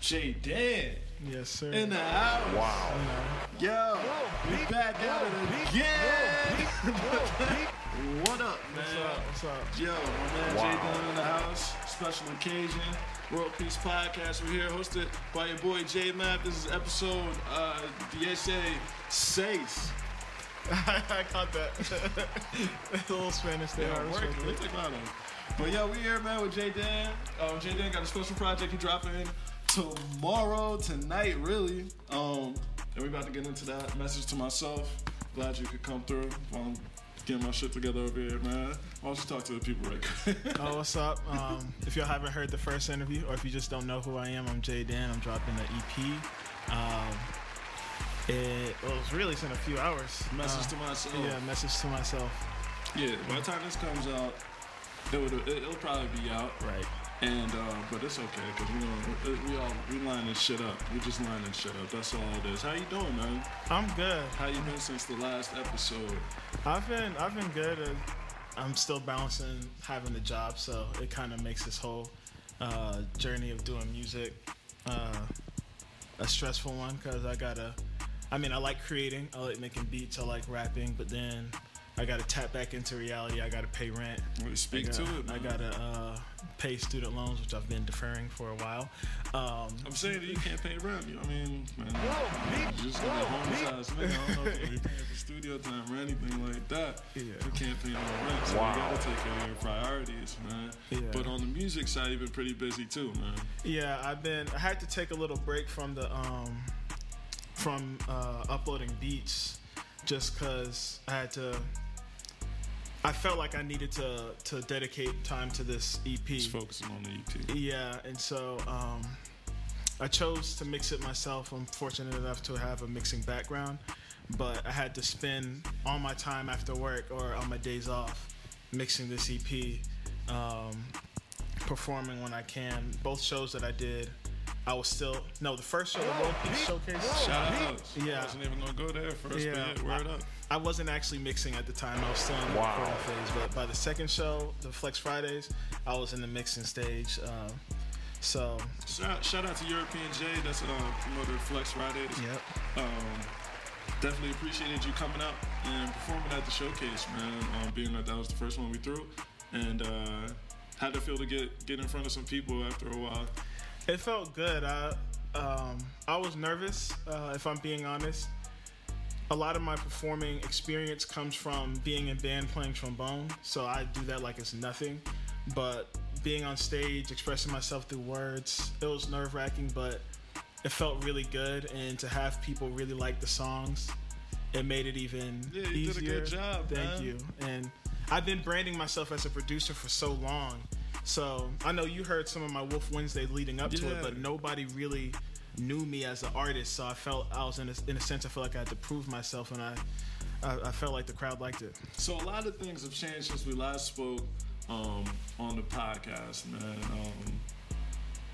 Jay Dan Yes, sir. in the house. Wow. Yo, we back at it again. what up, man? What's up? What's up? Yo, my man Wow. Jay Dan in the house. Special occasion. World Peace Podcast. We're here hosted by your boy J Map. This is episode uh DSA Seis. I caught that. It's a little Spanish there. I Yeah, respect working. it. Let's take mine off. But yeah, we here, man, with J Dan. Um, J Dan got a special project he dropping tomorrow, tonight, really. Um, and we're about to get into that. Message to myself. Glad you could come through. I'm getting my shit together over here, man. Why don't you talk to the people right quick? Oh, what's up? Um, if y'all haven't heard the first interview, or if you just don't know who I am, I'm Jay Dan. I'm dropping the EP. Um, it well, it's released in a few hours. Message Uh, to myself. Yeah, message to myself. Yeah, by the time this comes out, it would, it'll probably be out. Right. And uh, but it's okay because we gonna, we all we lining shit up. We just lining shit up. That's all it is. How you doing, man? I'm good. How you been since the last episode? I've been I've been good. I'm still balancing having the job, so it kind of makes this whole uh, journey of doing music uh, a stressful one because I gotta. I mean, I like creating. I like making beats. I like rapping, but then I gotta tap back into reality. I gotta pay rent. We speak I to gotta, it. Man. I gotta uh, pay student loans, which I've been deferring for a while. Um, I'm saying that you can't pay rent. You know what I mean, man, you just like a home size nigga. I don't know if you're paying for studio time or anything like that. Yeah. You can't pay no rent, so Wow. you gotta take care of your priorities, man. Yeah. But on the music side, you've been pretty busy too, man. Yeah, I've been. I had to take a little break from the um, from uh, uploading beats, just because I had to. I felt like I needed to to dedicate time to this EP. Just focusing on the EP. Yeah, and so um, I chose to mix it myself. I'm fortunate enough to have a mixing background, but I had to spend all my time after work or on my days off mixing this EP, um, performing when I can. Both shows that I did, I was still no. The first show, the World Peace Showcase. Shout out. Yeah. I wasn't even gonna go there first, Yeah, but yeah, word I, up. I wasn't actually mixing at the time. I was still in the Wow. recording phase. But by the second show, the Flex Fridays, I was in the mixing stage. Um, so, Shout, shout out to European J. That's uh, promoter of Flex Fridays. yep. Um, definitely appreciated you coming out and performing at the showcase, man. Um, being that that was the first one we threw, and uh, had to feel to get get in front of some people after a while. It felt good. I um, I was nervous, uh, if I'm being honest. A lot of my performing experience comes from being in band playing trombone, so I do that like it's nothing. But being on stage, expressing myself through words, it was nerve wracking, but it felt really good. And to have people really like the songs, it made it even Yeah, you easier. did a good job, Thank man. you. And I've been branding myself as a producer for so long. So I know you heard some of my Wolf Wednesday leading up to it, but nobody really knew me as an artist. So I felt I was in a, in a sense I felt like I had to prove myself, and I, I I felt like the crowd liked it. So a lot of things have changed since we last spoke um, on the podcast, man. Um,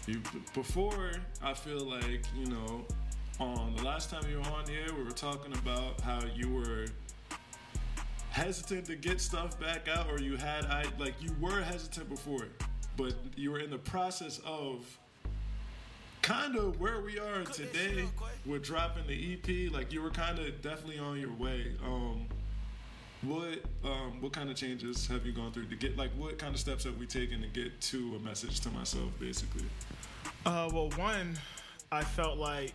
you, before, I feel like you know, on the last time you were on here, we were talking about how you were hesitant to get stuff back out, or you had I like you were hesitant before, but you were in the process of kind of where we are today with dropping the EP. Like you were kind of definitely on your way. Um, what um, what kind of changes have you gone through to get like what kind of steps have we taken to get to a message to myself basically? Uh, well, one, I felt like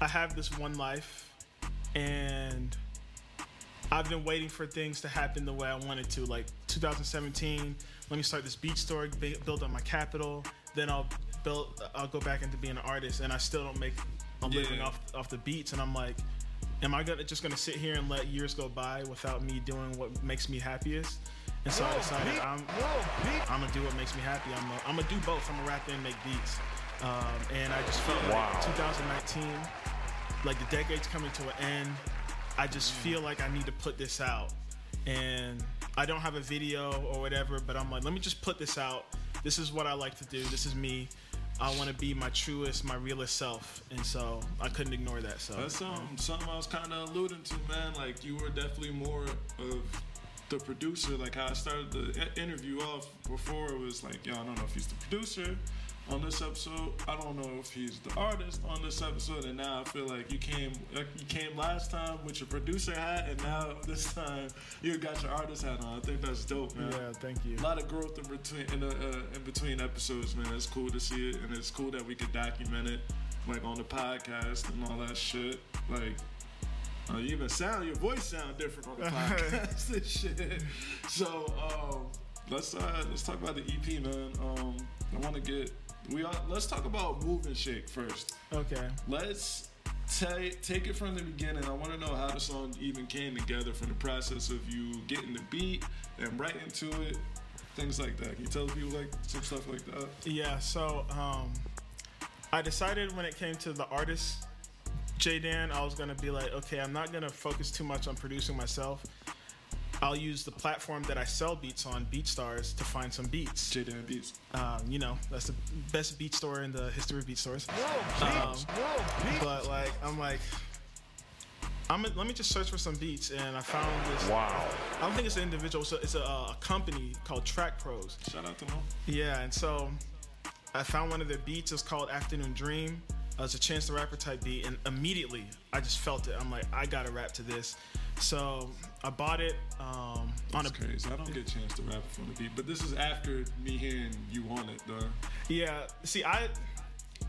I have this one life, and I've been waiting for things to happen the way I wanted to. Like 2017, let me start this beat store, build up my capital, then I'll build, I'll go back into being an artist, and I still don't make a living Yeah. off off the beats, and I'm like. Am I gonna just gonna sit here and let years go by without me doing what makes me happiest? And so I decided I'm, I'm gonna do what makes me happy. I'm gonna, I'm gonna do both. I'm gonna rap and make beats. Um, and I just felt Wow. like 2019, like the decade's coming to an end. I just feel like I need to put this out. And I don't have a video or whatever, but I'm like, let me just put this out. This is what I like to do. This is me. I want to be my truest, my realest self, and so I couldn't ignore that. So That's something, something I was kind of alluding to, man. Like you were definitely more of the producer. Like how I started the interview off before it was like, yo, I don't know if he's the producer, on this episode. I don't know if he's the artist on this episode, and now I feel like you came like you came last time with your producer hat, and now this time you got your artist hat on. I think that's dope, man. Yeah, thank you. A lot of growth in between in, the, uh, in between episodes, man. It's cool to see it, and it's cool that we could document it, like on the podcast and all that shit. Like, uh, you even sound your voice sound different on the podcast and shit. So, um, let's uh, let's talk about the EP, man. Um, I want to get we are, let's talk about Move and Shake first. Okay. Let's take take it from the beginning. I want to know how the song even came together from the process of you getting the beat and right into it, things like that. Can you tell people like some stuff like that? Yeah. So um, I decided when it came to the artist, J Dan, I was gonna be like, okay, I'm not gonna focus too much on producing myself. I'll use the platform that I sell beats on, BeatStars, to find some beats. J Dan Beats. Um, you know, that's the best beat store in the history of beat stores. Whoa, Um, but like, I'm like, I'm let me just search for some beats, and I found this. Wow. I don't think it's an individual, so it's a, a company called Track Pros. Shout out to them. Yeah, and so I found one of their beats. It's called Afternoon Dream. Uh, it's a Chance the Rapper type beat, and immediately I just felt it. I'm like, I gotta rap to this. So I bought it um, on That's a crazy. I don't get a chance to rap from the beat, but this is after me hearing you on it, though. yeah. See, I I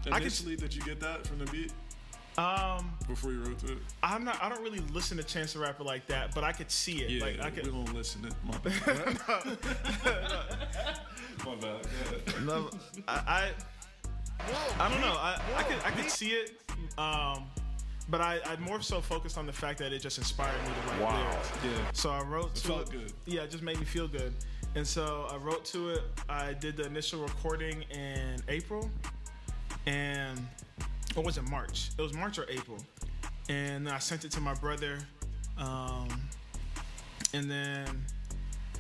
could- Initially, did you get that from the beat um before you wrote to it? I'm not I don't really listen to Chance the Rapper like that, but I could see it. Yeah, like I we could. don't listen to my bad. my bad. Go ahead. No, I, I I don't know. I, I could I could see it. Um, but I, I more so focused on the fact that it just inspired me to write Wow. lyrics. Yeah. So I wrote to felt it. good. Yeah, it just made me feel good. And so I wrote to it. I did the initial recording in April, and or was it March? It was March or April, and I sent it to my brother, um, and then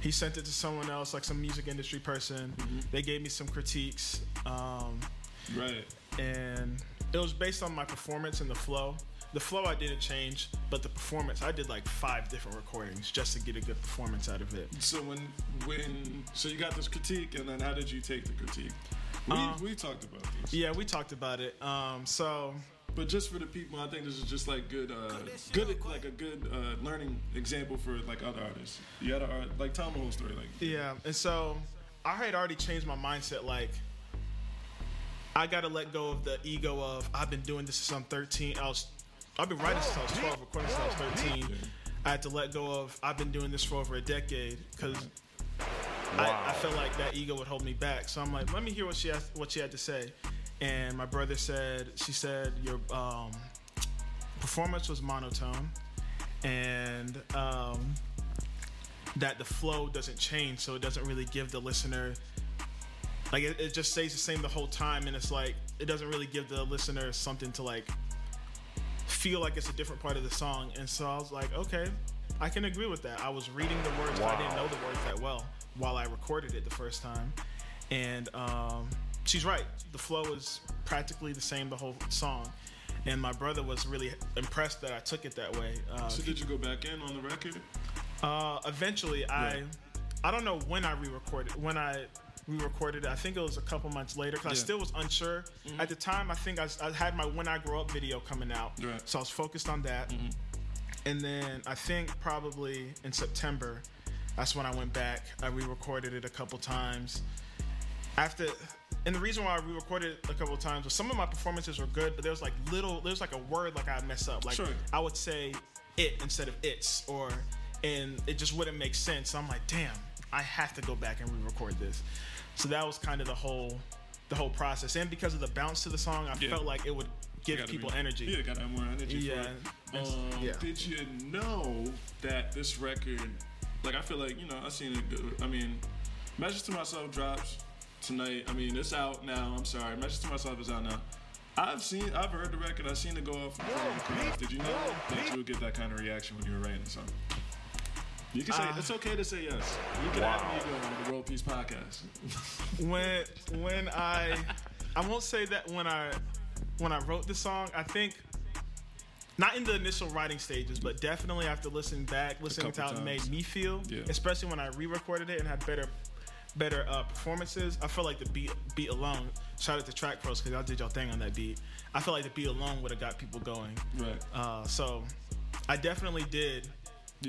he sent it to someone else, like some music industry person. They gave me some critiques, um, Right. and it was based on my performance and the flow. The flow I didn't change, but the performance I did like five different recordings just to get a good performance out of it. So when when so you got this critique, and then how did you take the critique? We Um, we talked about this, Yeah, we talked about it. Um, so but just for the people, I think this is just like good, uh, good like a good uh, learning example for like other artists. You got to like tell them the whole story, like yeah, and so I had already changed my mindset. Like I got to let go of the ego of I've been doing this since I'm 13. I was I've been writing since I was 12, recording since I was 13. I had to let go of I've been doing this for over a decade because I, I felt like that ego would hold me back. So I'm like, let me hear what she has, what she had to say. And my brother said, she said your um, performance was monotone, and um, that the flow doesn't change, so it doesn't really give the listener like it, it just stays the same the whole time, and it's like it doesn't really give the listener something to like feel like it's a different part of the song. And so I was like, okay, I can agree with that. I was reading the words, but I didn't know the words that well while I recorded it the first time. And um, she's right. The flow is practically the same the whole song. And my brother was really impressed that I took it that way. Uh, So did you go back in on the record? uh, eventually, I I don't know when I re-recorded when I re-recorded it. I think it was a couple months later because I still was unsure mm-hmm. at the time. I think I had my "When I Grow Up" video coming out, Right. so I was focused on that. Mm-hmm. And then I think probably in September, that's when I went back. I re-recorded it a couple times. After, and the reason why I re-recorded it a couple times was some of my performances were good, but there was like little, there was like a word like I mess up. Like Sure. I would say it instead of it's, or and it just wouldn't make sense. I'm like, damn, I have to go back and re-record this. So that was kind of the whole, the whole process. And because of the bounce to the song, I Yeah. felt like it would give people be- energy. Yeah, gotta have more energy. Yeah. For it. Um, yeah. Did you know that this record, like I feel like you know, I seen it. Go, I mean, Message to Myself drops tonight. I mean, it's out now. I'm sorry, Message to Myself is out now. I've seen, I've heard the record. I've seen it go off. in front of the crowds. Did you know that you would get that kind of reaction when you were writing a song? You can say Uh, it's okay to say yes. You can Wow. have me go on the World Peace podcast. when when I I won't say that when I when I wrote the song, I think not in the initial writing stages, but definitely after listening back, listening to how it made me feel, Yeah. especially when I re-recorded it and had better better uh, performances. I feel like the beat beat alone. Shout out to Track Pros because y'all did your thing on that beat. I feel like the beat alone would have got people going. Right. Uh, so I definitely did.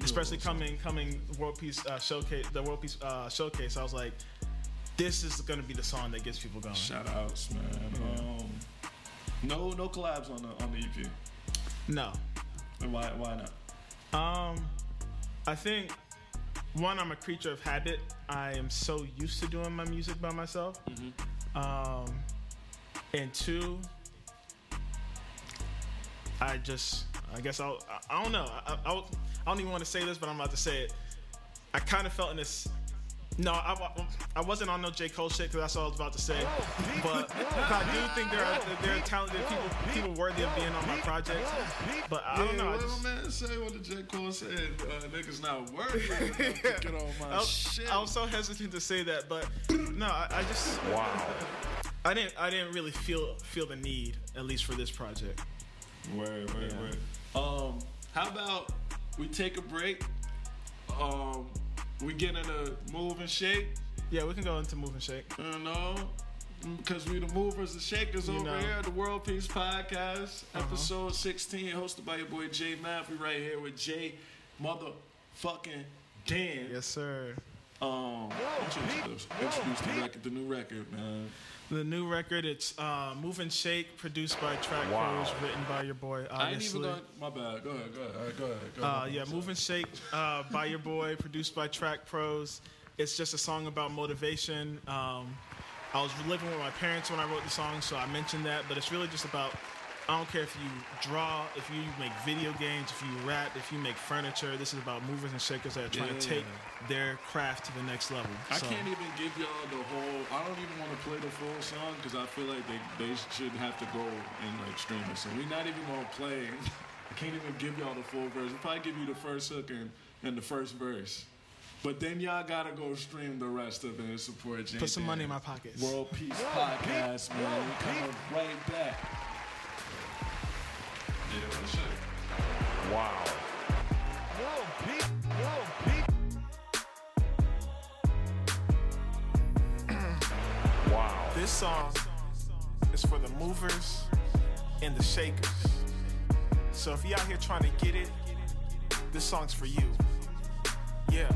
Especially coming coming World Peace uh, showcase the World Peace uh, showcase. I was like, this is gonna be the song that gets people going. Shout outs, man. Um, no, no collabs on the on the EP. No, And why? Why not? Um, I think one, I'm a creature of habit. I am so used to doing my music by myself. Um, and two, I just, I guess I'll, I, I don't know. I, I, I don't even want to say this, but I'm about to say it. I kind of felt in this. No, I, I wasn't on no J Cole shit because that's all I was about to say. But I do think there are there are talented people people worthy of being on my project. But I don't know. I just, my man say what the J Cole said? Uh, niggas not worthy get on my I was, shit. I was so hesitant to say that, but no, I, I just Wow. I didn't I didn't really feel feel the need at least for this project. Word, word, Yeah. word. Um, how about we take a break? Um, we get in a move and shake. Yeah, we can go into move and shake. You know, because we the movers and shakers You over know. Uh-huh. here. The World Peace Podcast, episode 16, hosted by your boy Jay Math. We right here with Jay, motherfucking Dan. Yes, sir. Um, introduce, introduce the record, the new record, man. The new record, it's uh, Move and Shake, produced by Track Wow. Pros, written by your boy. I ain't even going. My bad. Go ahead. Go ahead. All right, go ahead. Go Uh, ahead. yeah, Move and Shake uh, by your boy, produced by Track Pros. It's just a song about motivation. Um, I was living with my parents when I wrote the song, so I mentioned that, but it's really just about I don't care if you draw, if you make video games, if you rap, if you make furniture. This is about movers and shakers that are trying to take their craft to the next level. I So- can't even give y'all the whole. I don't even want to play the full song because I feel like they, they should have to go and like stream it. So we're not even gonna play. I can't even give y'all the full verse. I'll probably give you the first hook and, and the first verse. But then y'all gotta go stream the rest of it and support Jay Put some Dan. money in my pockets. World Peace Podcast, man. We coming right back. Yeah, that shit. Wow. Wow. This song is for the movers and the shakers. So if you out here trying to get it, this song's for you. Yeah.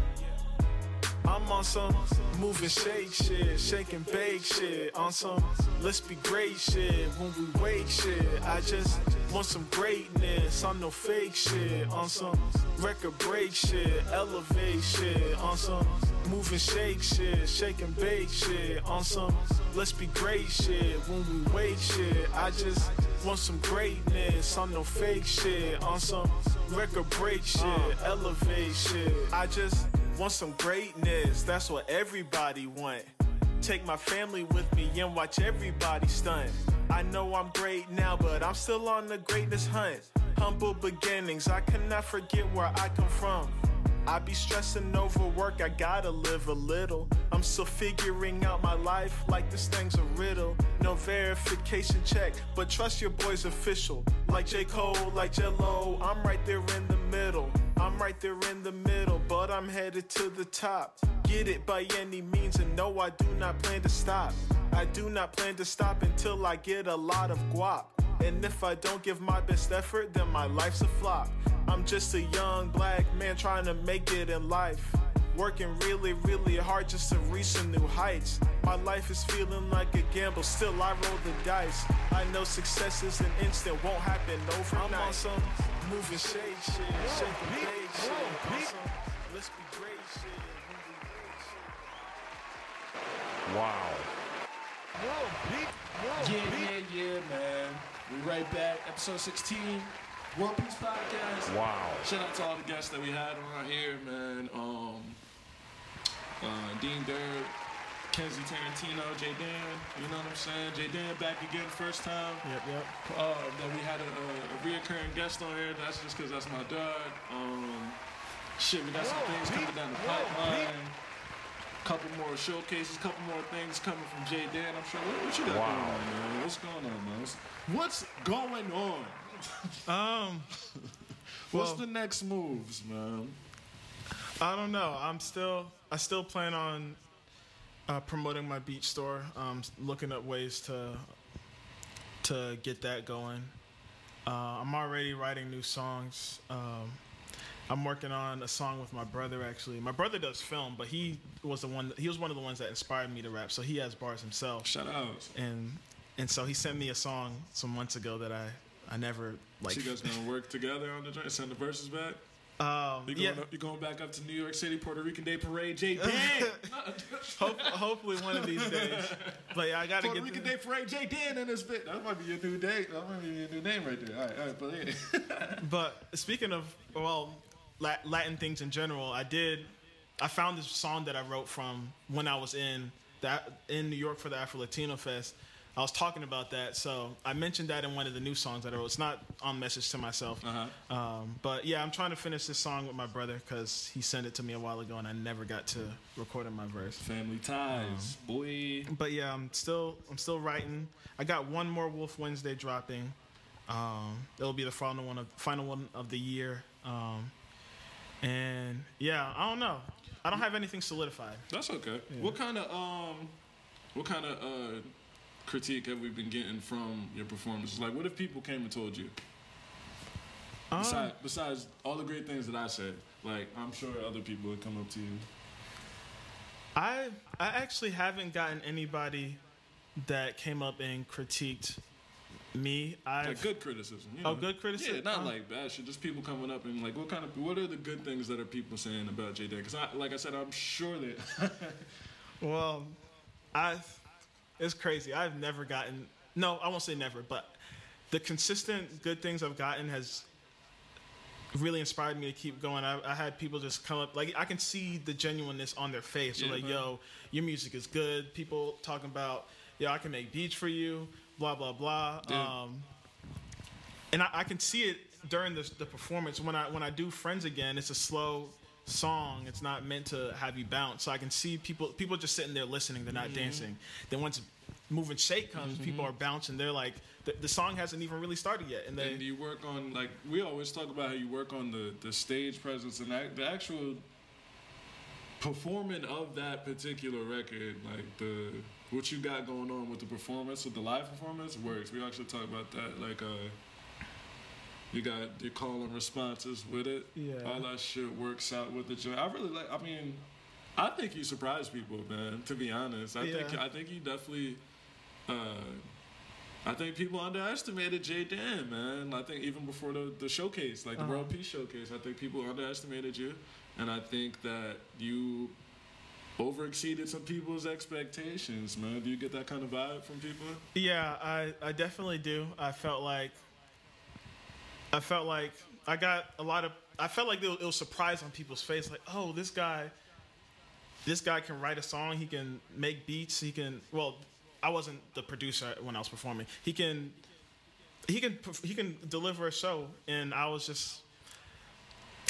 I'm on some move and shake shit, shake and bake shit. On some let's be great shit when we wake shit. I just want some greatness on no fake shit. On some record break shit, elevate shit. On some move and shake shit, shake and bake shit. On some let's be great shit when we wake shit. I just want some greatness on no fake shit. On some record break shit, elevate shit. I just want some greatness. That's what everybody want. Take my family with me and watch everybody stunt. I know I'm great now, but I'm still on the greatness hunt. Humble beginnings, I cannot forget where I come from. I be stressing over work, I gotta live a little. I'm still figuring out my life like this thing's a riddle. No verification check, but trust your boy's official. Like J. Cole, like Jello, I'm right there in the middle. I'm right there in the middle, but I'm headed to the top. Get it by any means, and no, I do not plan to stop. I do not plan to stop until I get a lot of guap. And if I don't give my best effort, then my life's a flop. I'm just a young black man trying to make it in life. Working really, really hard just to reach some new heights. My life is feeling like a gamble, still I roll the dice. I know success is an instant, won't happen overnight. I'm on some moving shake shit, shaking bake shit. On some let's be great shit. when we great shit. Wow. Yeah, yeah, yeah, man. We right back. Episode 16, World Peace Podcast. Wow. Shout out to all the guests that we had around here, man. Um, uh, Dean Durr, Kenzie Tarantino, Jay Dan. You know what I'm saying? Jay Dan back again, first time. Yep, yep. Uh, that we had a, a, a reoccurring guest on here. That's just because that's my dog. Um, shit, we got some things coming down the pipeline. Couple more showcases, couple more things coming from Jay Dan. I'm sure. What, what you got Wow. going on, man? What's going on, man? What's, what's going on? Um, What's Well- the next moves, man? I don't know. I'm still, I still plan on uh, promoting my beach store, um, looking up ways to to get that going. Uh, I'm already writing new songs. Um, I'm working on a song with my brother. Actually, my brother does film, but he was the one. That, he was one of the ones that inspired me to rap. So he has bars himself. Shout out. And and so he sent me a song some months ago that I I never like. So you guys gonna work together on the joint? Send the verses back. Um, You yeah. going, you going back up to New York City, Puerto Rican Day Parade, J. Dan. Hope, hopefully one of these days. But yeah, I gotta Puerto get. Rican the- Day Parade, J. Dan in this bit. That might be your new name. That might be your new name right there. All right, all right, but yeah. But speaking of well, Latin things in general, I did. I found this song that I wrote from when I was in that in New York for the Afro Latino Fest. I was talking about that, so I mentioned that in one of the new songs that I wrote. It's not on message to myself, Uh-huh. um, but yeah, I'm trying to finish this song with my brother because he sent it to me a while ago, and I never got to recording my verse. Family ties, boy. But yeah, I'm still I'm still writing. I got one more Wolf Wednesday dropping. Um, it'll be the final one of final one of the year. Um, and yeah, I don't know. I don't have anything solidified. That's okay. What kind of um, what kind of uh, critique have we been getting from your performances? Like, what if people came and told you? Um, Besides, besides all the great things that I said, like I'm sure other people would come up to you. I I actually haven't gotten anybody that came up and critiqued me. I Like good criticism. You Oh, know? good criticism? Yeah, not Oh. like bad shit. Just people coming up and like, what kind of, what are the good things that are people saying about J. Dan? Because I, like I said, I'm sure that. Well, I it's crazy. I've never gotten no, I won't say never, but the consistent good things I've gotten has really inspired me to keep going. I, I had people just come up like I can see the genuineness on their face. Yeah, like. "Yo, your music is good." People talking about, "Yo, I can make beats for you." Blah blah blah. Um, and I, I can see it during the, the performance when I when I do Friends again. It's a slow song. It's not meant to have you bounce. So I can see people people just sitting there listening. They're not Mm-hmm. dancing. Then once Move and Shake comes, people are bouncing. They're like the, the song hasn't even really started yet, and they and you work on like we always talk about how you work on the the stage presence and that, the actual performing of that particular record like the what you got going on with the performance with the live performance works we actually talk about that like uh you got your call and responses with it Yeah. all that shit works out with the joint i really like i mean i think you surprise people man to be honest i think Yeah. i think you definitely uh I think people underestimated J Dan, man. I think even before the, the showcase, like the Uh-huh. World Peace Showcase, I think people underestimated you. And I think that you over exceeded some people's expectations, man. Do you get that kind of vibe from people? Yeah, I, I definitely do. I felt like I felt like I got a lot of I felt like it was, surprise on people's face like, "Oh, this guy this guy can write a song, he can make beats, he can well, I wasn't the producer when I was performing. He can he can he can deliver a show and I was just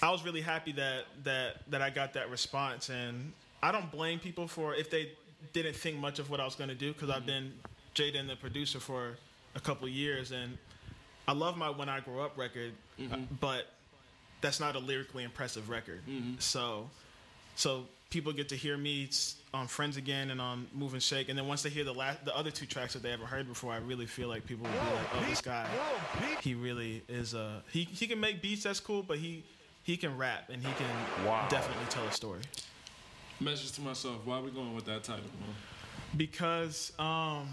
I was really happy that that that I got that response, and I don't blame people for if they didn't think much of what I was going to do because I've mm-hmm. been Jaden the producer for a couple years, and I love my When I Grow Up record, uh, mm-hmm. but that's not a lyrically impressive record. Mm-hmm. So, so people get to hear me on Friends Again and on Move and Shake, and then once they hear the last, the other two tracks that they haven't heard before, I really feel like people will be like, "Oh, this guy, he really is a he. He can make beats, that's cool, but he he can rap and he can definitely tell a story." Message to myself, why are we going with that title, man? Because um,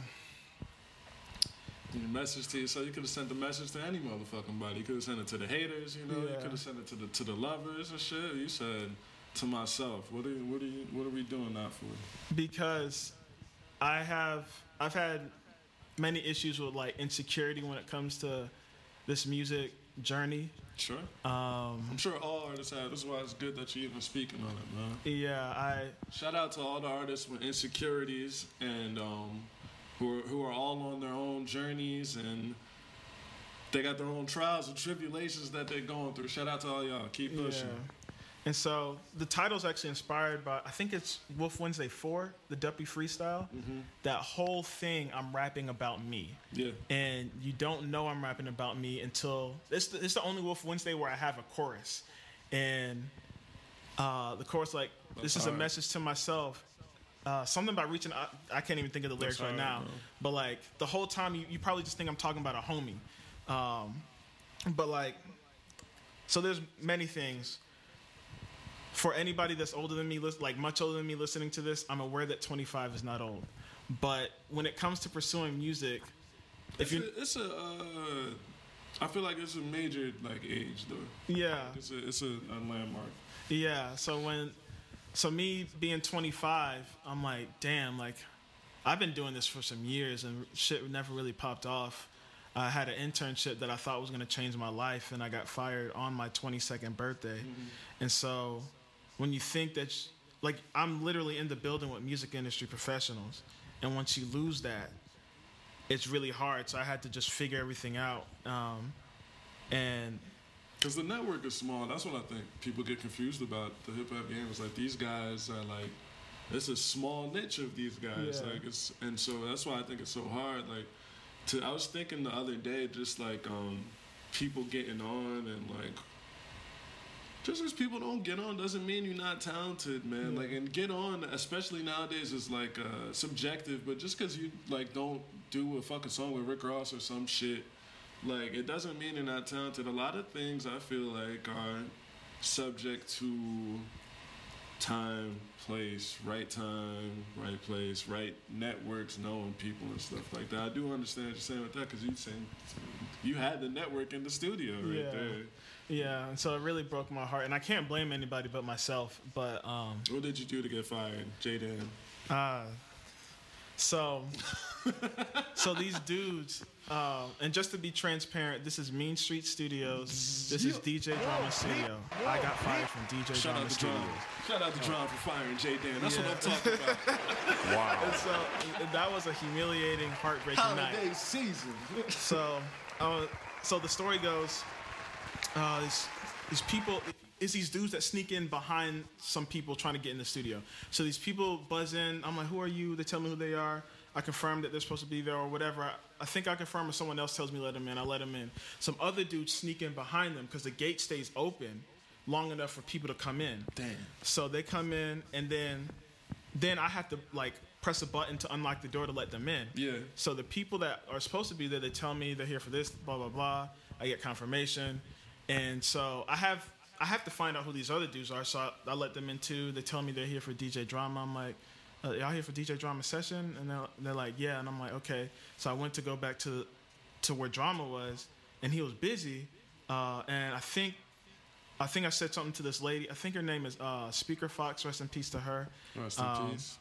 Your message to yourself, you could have sent the message to any motherfucking body. You could have sent it to the haters, you know. You could have sent it to the to the lovers and shit. You said to myself, what are you, what are you, what are we doing that for? because I have I've had many issues with like insecurity when it comes to this music journey. Sure. Um, I'm sure all artists have. This is why it's good that you're even speaking on it, man. yeah, I Shout out to all the artists with insecurities and um, who are, who are all on their own journeys and they got their own trials and tribulations that they're going through. Shout out to all y'all. Keep pushing. Yeah. And so the title's actually inspired by I think it's Wolf Wednesday 4, the Duppy freestyle. That whole thing I'm rapping about me. Yeah. And you don't know I'm rapping about me until it's the, it's the only Wolf Wednesday where I have a chorus. And uh, the chorus like this That's is a hard. message to myself. uh, something about reaching. I, I can't even think of the lyrics right alright, now. bro. But like the whole time, you, you probably just think I'm talking about a homie. Um, but like, so there's many things. For anybody that's older than me, like much older than me, listening to this, I'm aware that 25 is not old. But when it comes to pursuing music, if It's you it's a uh, I feel like it's a major like age though. yeah It's a it's a, a landmark. Yeah. So when, so me being 25, I'm like, damn, like, I've been doing this for some years and shit never really popped off. I had an internship that I thought was going to change my life, and I got fired on my 22nd birthday. And so, when you think that, sh- like, I'm literally in the building with music industry professionals, and once you lose that, it's really hard. So I had to just figure everything out. Um, and Because the network is small. That's what I think people get confused about the hip hop game. Is like these guys are like, it's a small niche of these guys. Yeah. Like it's, and so that's why I think it's so hard. Like, to I was thinking the other day, just like um, people getting on and like. Just because people don't get on doesn't mean you're not talented, man. Like, and get on, especially nowadays, is like uh, subjective. But just because you like don't do a fucking song with Rick Ross or some shit, like it doesn't mean you're not talented. A lot of things I feel like are subject to time, place, right time, right place, right networks, knowing people and stuff like that. I do understand what you're saying with that because you saying you had the network in the studio right Yeah. there. Yeah, and so it really broke my heart, and I can't blame anybody but myself. But um, What did you do to get fired, Jaden? uh, so so these dudes, uh, and just to be transparent, this is Mean Street Studios. This is DJ Drama Studio. I got fired from DJ Shout Drama out to Studios. John. Shout out to John for firing Jaden. That's Yeah. what I'm talking about. Wow. And so and that was a humiliating, heartbreaking night. Holiday season. So, uh, so the story goes, uh, these, these people, it's these dudes that sneak in behind some people trying to get in the studio. So these people buzz in. I'm like, who are you? They tell me who they are. I confirm that they're supposed to be there or whatever. I, I think I confirm or someone else tells me let them in. I let them in. Some other dudes sneak in behind them because the gate stays open long enough for people to come in. Damn. So they come in and then, then I have to like press a button to unlock the door to let them in. Yeah. So the people that are supposed to be there, they tell me they're here for this, blah blah blah. I get confirmation, and so I have I have to find out who these other dudes are. So I, I let them in too. They tell me they're here for DJ drama. I'm like, uh, y'all here for DJ drama session? And they're, they're like, yeah. And I'm like, okay. So I went to go back to to where drama was, and he was busy. Uh, and I think I think I said something to this lady. I think her name is uh, Speaker Fox. Rest in peace to her. Rest in Um, peace.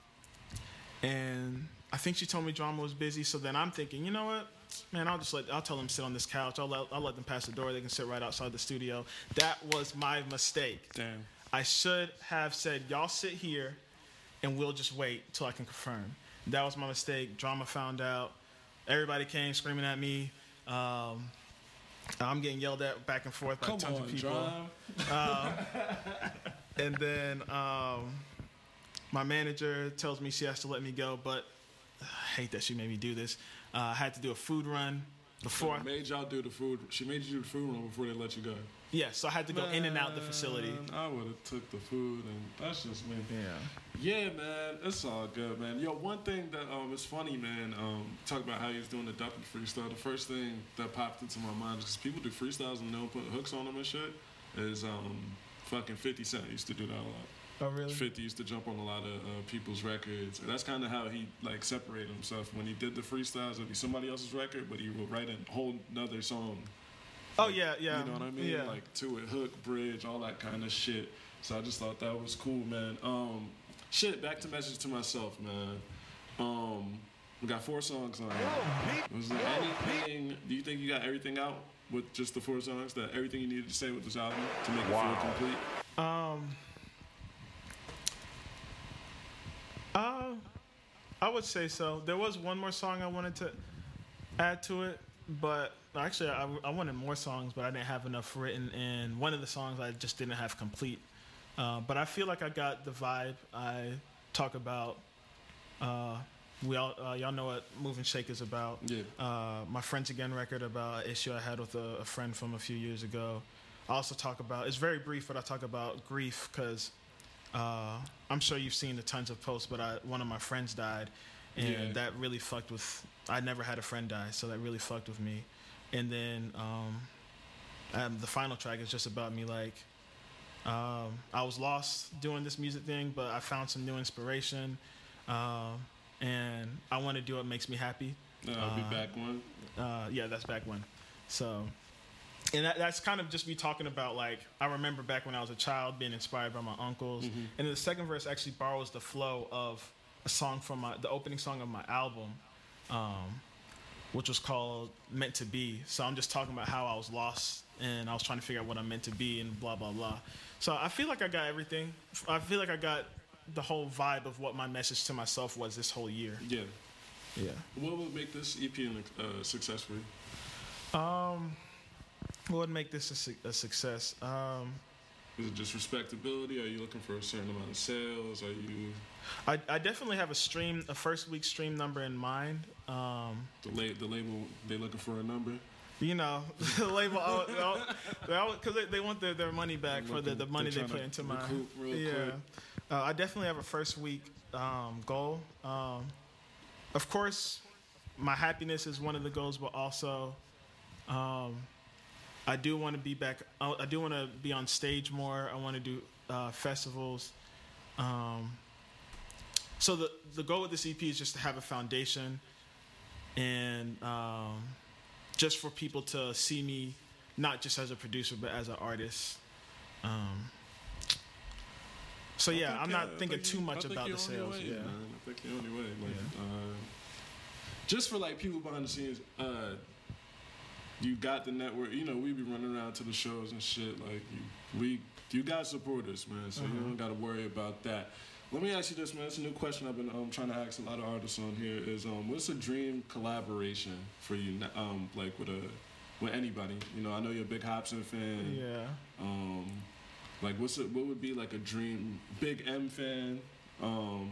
and I think she told me drama was busy. So then I'm thinking, you know what, man, I'll just let I'll tell them sit on this couch. I'll let, I'll let them pass the door. They can sit right outside the studio. That was my mistake. Damn. I should have said, y'all sit here, and we'll just wait till I can confirm. That was my mistake. Drama found out. Everybody came screaming at me. Um, I'm getting yelled at back and forth by Come tons on, of people. John. And then um, my manager tells me she has to let me go, but I hate that she made me do this. Uh, I had to do a food run before. She made y'all do the food. She made you do the food run before they let you go. Yeah, so I had to go in and out the facility. I would have took the food, and that's just me. Yeah. Yeah, man, it's all good, man. Yo, one thing that um is funny, man. Um, talk about how he's doing the Duppy freestyle. The first thing that popped into my mind is 'cause people do freestyles and they don't put hooks on them and shit. Is um fucking Fifty Cent used to do that a lot. Oh, really? 50 used to jump on a lot of uh, people's records. And that's kind of how he like separated himself. When he did the freestyles, it'd be somebody else's record, but he would write a whole nother song. Oh, yeah, yeah. You know what I mean? Yeah. Like to it, hook, bridge, all that kind of shit. So I just thought that was cool, man. Um, shit. Back to message to myself, man. Um, we got four songs on. here. Was there anything? Do you think you got everything out with just the four songs? That everything you needed to say with this album to make Wow. it feel complete? Um, uh, I would say so. There was one more song I wanted to add to it, but actually, I, I wanted more songs, but I didn't have enough written. And one of the songs I just didn't have complete. Uh, but I feel like I got the vibe. I talk about. Uh, we all uh, y'all know what Move and Shake is about. Yeah. Uh, my Friends Again record about an issue I had with a, a friend from a few years ago. I also talk about it's very brief, but I talk about grief because uh, I'm sure you've seen the tons of posts, but I, one of my friends died, and Yeah. that really fucked with. I never had a friend die, so that really fucked with me. And then um, um, the final track is just about me like. Um, I was lost doing this music thing, but I found some new inspiration, um, and I want to do what makes me happy. Uh, I'll be Uh, back one. Uh, yeah, that's back when. So, and that, that's kind of just me talking about like I remember back when I was a child being inspired by my uncles. Mm-hmm. And the second verse actually borrows the flow of a song from my the opening song of my album, um, which was called "Meant to Be." So I'm just talking about how I was lost and I was trying to figure out what I'm meant to be and blah blah blah. So I feel like I got everything. I feel like I got the whole vibe of what my message to myself was this whole year. Yeah. Yeah. What would make this EP uh, success for you? Um, what would make this a, su- a success? Um, Is it just respectability? Are you looking for a certain amount of sales? Are you I, I definitely have a stream, a first week stream number in mind. Um, the, la- the label? They looking for a number? you know, the label, because they, they want their, their money back for the, the money they put into my. yeah, uh, I definitely have a first week um, goal. Um, of course, my happiness is one of the goals, but also, um, I do want to be back. I I do want to be on stage more. I want to do uh, festivals. Um, so the the goal with this EP is just to have a foundation, and um, just for people to see me, not just as a producer, but as an artist. Um, so yeah, think, I'm uh, I not thinking think too you- much about the sales. way, yeah. man. I think you're on your way. Like, Yeah. uh, just for like people behind the scenes, uh, you got the network. You know, we be running around to the shows and shit. Like, you, we, you got supporters, man. So you Uh-huh. don't got to worry about that. Let me ask you this, man. It's a new question I've been um, trying to ask a lot of artists on here. Is um, what's a dream collaboration for you? Um, like with a with anybody. You know, I know you're a big Hopsin fan. Yeah. Um, like what's it? What would be like a dream? Big M fan. Um,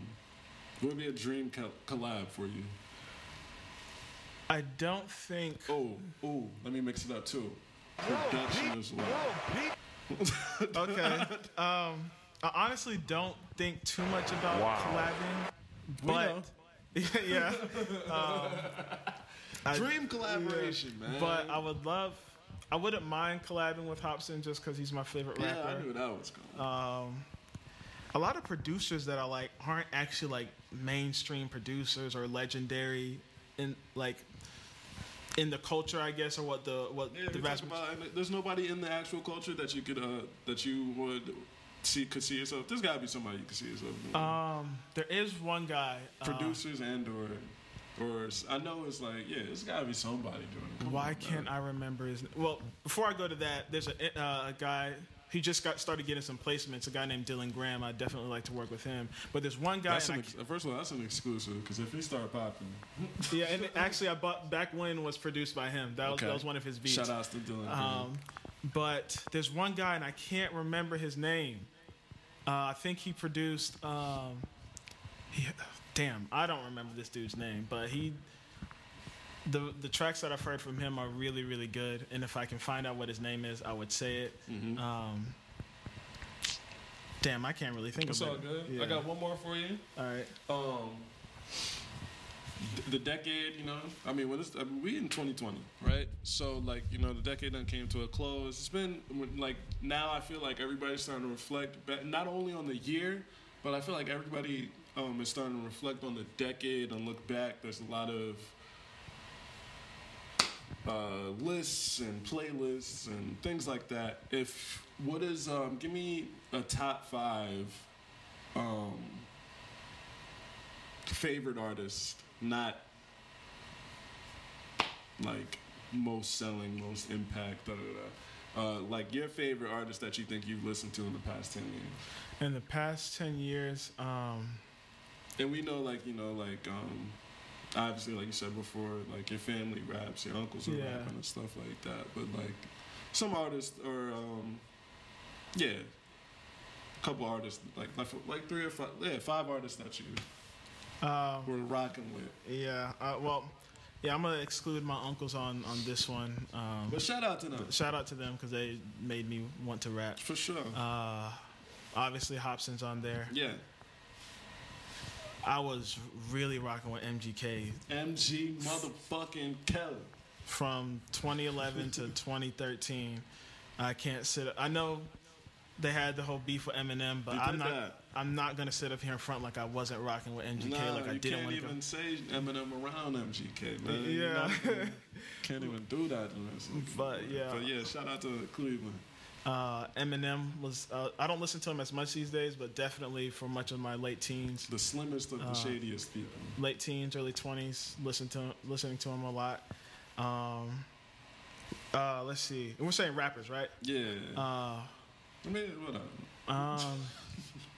what would be a dream col- collab for you? I don't think. Oh, oh, let me mix it up too. Production as well. Okay. um, I honestly don't think too much about collabing, but yeah. Um, I- Dream collaboration, man. But I would love. I wouldn't mind collabing with Hopsin just because he's my favorite yeah, I rapper. knew that was going. Um, a lot of producers that I like aren't actually like mainstream producers or legendary in like in the culture, I guess, or what the what yeah, the vast there's nobody in the actual culture that you could uh that you would see could see yourself. There's got to be somebody you could see yourself. Um, there is one guy. uh, Producers and or or I know it's like yeah, there's got to be somebody doing it. Come why on, can't man. I remember his? Well, before I go to that, there's a, uh, a guy. He just got started getting some placements. A guy named Dylan Graham. I definitely like to work with him. But there's one guy. That's and an I first of all, that's an exclusive because if he start popping, Yeah, and actually, I bought back when was produced by him. That was Okay. that was one of his beats. shout outs to Dylan. Um, but there's one guy, and I can't remember his name. Uh, I think he produced. Um, he, damn, I don't remember this dude's name, but he. The the tracks that I've heard from him are really really good, and if I can find out what his name is, I would say it. Mhm. Um, damn, I can't really think it's of all good. Yeah. I got one more for you. All right. Um, the decade, you know, I mean, when it's, I mean, we in 2020, right? So, like, you know, the decade done came to a close. It's been like now. I feel like everybody's starting to reflect, ba- not only on the year, but I feel like everybody um, is starting to reflect on the decade and look back. There's a lot of uh, lists and playlists and things like that. If what is um, give me a top five um, favorite artist, not like most selling, most impact, da da da. Uh, like your favorite artist that you think you've listened to in the past ten years. In the past ten years, um, And we know, like you know, like um, obviously, like you said before, like your family raps, your uncles are Yeah. rapping and stuff like that. But like some artists are, um, yeah, a couple artists, like like like three or five, yeah, five artists that you um, were rocking with. Yeah. Uh, well, yeah. I'm gonna exclude my uncles on on this one. Um, But shout out to them shout out to them because they made me want to rap. for sure. Uh, obviously Hopsin's on there. Yeah. I was really rocking with MGK MG motherfucking Kelly. from 2011 to 2013. I can't sit. I know they had the whole beef with Eminem, but I'm not. that. I'm not gonna sit up here in front like I wasn't rocking with MGK. Nah, like I you didn't can't even go. say Eminem around MGK, man. Yeah. You know, can't even do that. But yeah. But yeah, shout out to Cleveland. Uh, Eminem was. Uh, I don't listen to him as much these days, but definitely for much of my late teens, The slimmest of the Uh, shadiest people. late teens, early 20s, listen to listening to him a lot. Um, uh, let's see. And we're saying rappers, right? Yeah. Uh, I mean, whatever. um,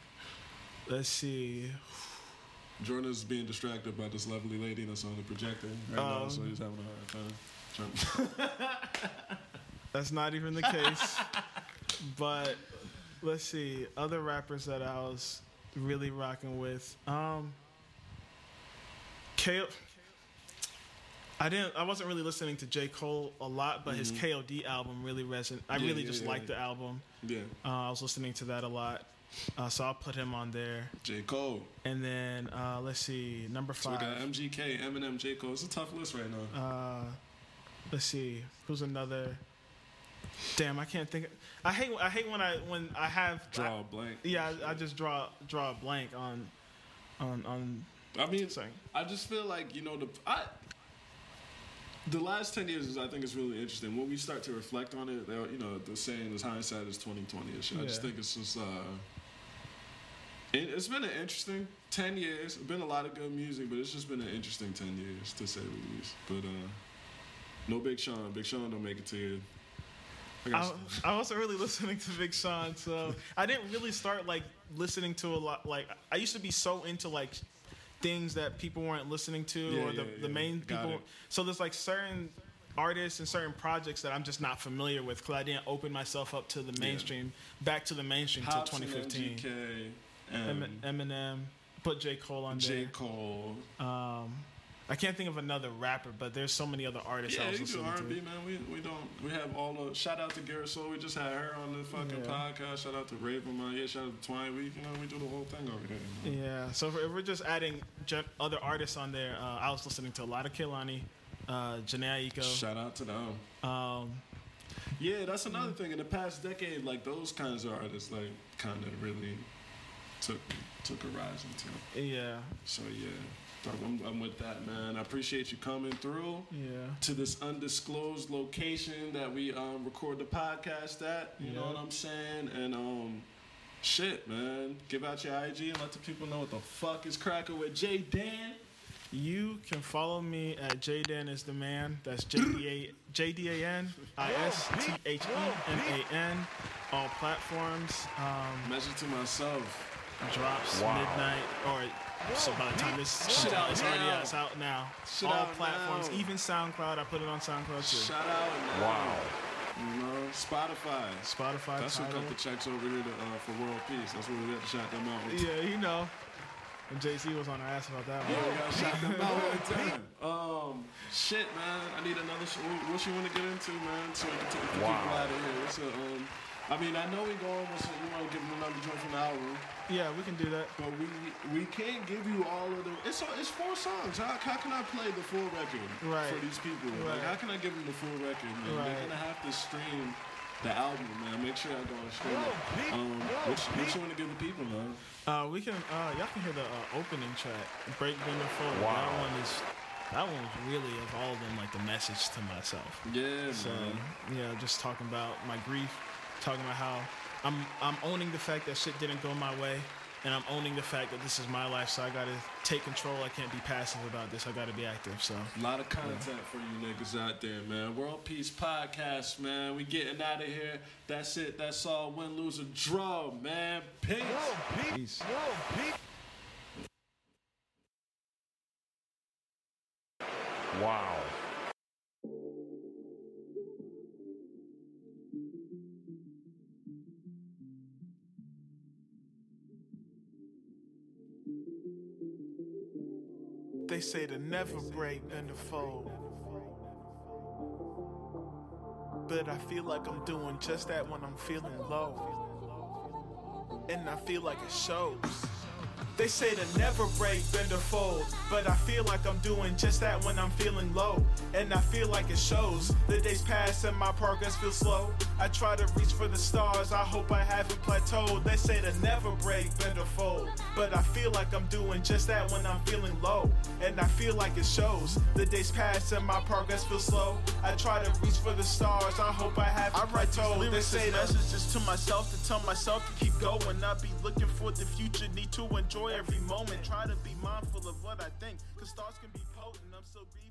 let's see. Jordan's being distracted by this lovely lady that's on the projector right now, Um, so he's having a hard time. That's not even the case. but let's see. Other rappers that I was really rocking with. Um, K. I didn't. I wasn't really listening to J. Cole a lot, but his KOD album really resonated. I Mm-hmm. Yeah, really yeah, just yeah, liked the album. yeah. Uh, I was listening to that a lot, uh, so I'll put him on there. J. Cole. And then uh, let's see, number So we five. got MGK, Eminem, J. Cole. It's a tough list right now. Uh, let's see, who's another? Damn, I can't think. I hate. I hate when I when I have Draw a blank. yeah, I, I just draw draw a blank on on on. I mean, Sorry. I just feel like you know the I. The last ten years is, I think, is really interesting. When we start to reflect on it, you know, the saying is hindsight is twenty twenty. I just think it's just. uh it, It's been an interesting ten years. Been a lot of good music, but it's just been an interesting ten years to say the least. But uh no Big Sean. Big Sean don't make it to you. I I, wasn't really listening to Big Sean, so I didn't really start like listening to a lot. Like I used to be so into like things that people weren't listening to Yeah, or the, yeah, the main people. So there's like certain artists and certain projects that I'm just not familiar with because I didn't open myself up to the mainstream, back to the mainstream and 2015. MGK, and Eminem, put J Cole on J. there. Cole. Um, I can't think of another rapper, but there's so many other artists I Yeah, was you do R and B, man. We we don't we have all the shout out to Garrett Soul. We just had her on the fucking Yeah. podcast. Shout out to Raven, man. Yeah, shout out to Twine Week. You know, we do the whole thing over here. man. Yeah, so if we're- just adding other artists on there, uh, I was listening to a lot of Kehlani, uh, Jhené. Shout out to them. Um, Yeah, that's another thing. In the past decade, like those kinds of artists, like kind of really took took a rise into. yeah, So yeah, I'm, I'm with that, man. I appreciate you coming through. yeah. to this undisclosed location that we um, record the podcast at. You know what I'm saying? And um, shit, man, give out your IG and let the people know what the fuck is cracking with J Dan. You can follow me at Jdan is the man. That's J D A J D A N I S T H E M A N. All platforms. Um, Message to myself. drops Wow. midnight or so by the time this Shit comes out, out it's already out. It's out now. Shit All out platforms, now. even SoundCloud. I put it on SoundCloud too. Shout out, man. Wow. You know, Spotify. Spotify, That's who Tidal. cut the checks over here to, uh, for World Peace. That's where we had to shout them out. with. Yeah, you know. And JC was on our ass about that Yeah, one. we gotta shout them out one time. Um, shit, man. I need another. Sh- what what you want to get into, man? So we can take the Wow. people out of here. What's a, um, I mean, I know we go with some, you want to give them another joint from the album, Yeah, we can do that. but we we can't give you all of the. It's it's four songs. How, how can I play the full record Right. for these people? Right. Like, how can I give them the full record? Man? Right. They're gonna have to stream the album, man. Make sure I go and stream it. Um, what, you- what you want to give the people, man? Uh, we can. Uh, y'all can hear the uh, opening track, "Break Bend or Fold." Wow. That one is. That one was really of all of them like the message to myself. Yeah, So man. yeah, just talking about my grief, talking about how I'm I'm owning the fact that shit didn't go my way, and I'm owning the fact that this is my life. So I gotta take control. I can't be passive about this. I gotta be active. So A lot of content for you niggas out there, man. World Peace Podcast, man. We getting out of here. That's it. That's all. Win, lose, or draw, man. Peace. peace. Wow. Say to never break and to fold. But I feel like I'm doing just that when I'm feeling low. and I feel like it shows. They say to never break, bend or fold. But I feel like I'm doing just that when I'm feeling low. And I feel like it shows. The days pass and my progress feels slow. I try to reach for the stars, I hope I haven't plateaued. They say to never break, bend or fold. But I feel like I'm doing just that when I'm feeling low. And I feel like it shows. The days pass and my progress feels slow. I try to reach for the stars, I hope I haven't I write plateaued. They say messages to myself to tell myself to keep going. I be looking for the future, need to enjoy every moment. Try to be mindful of what I think, cause thoughts can be potent. I'm grieving.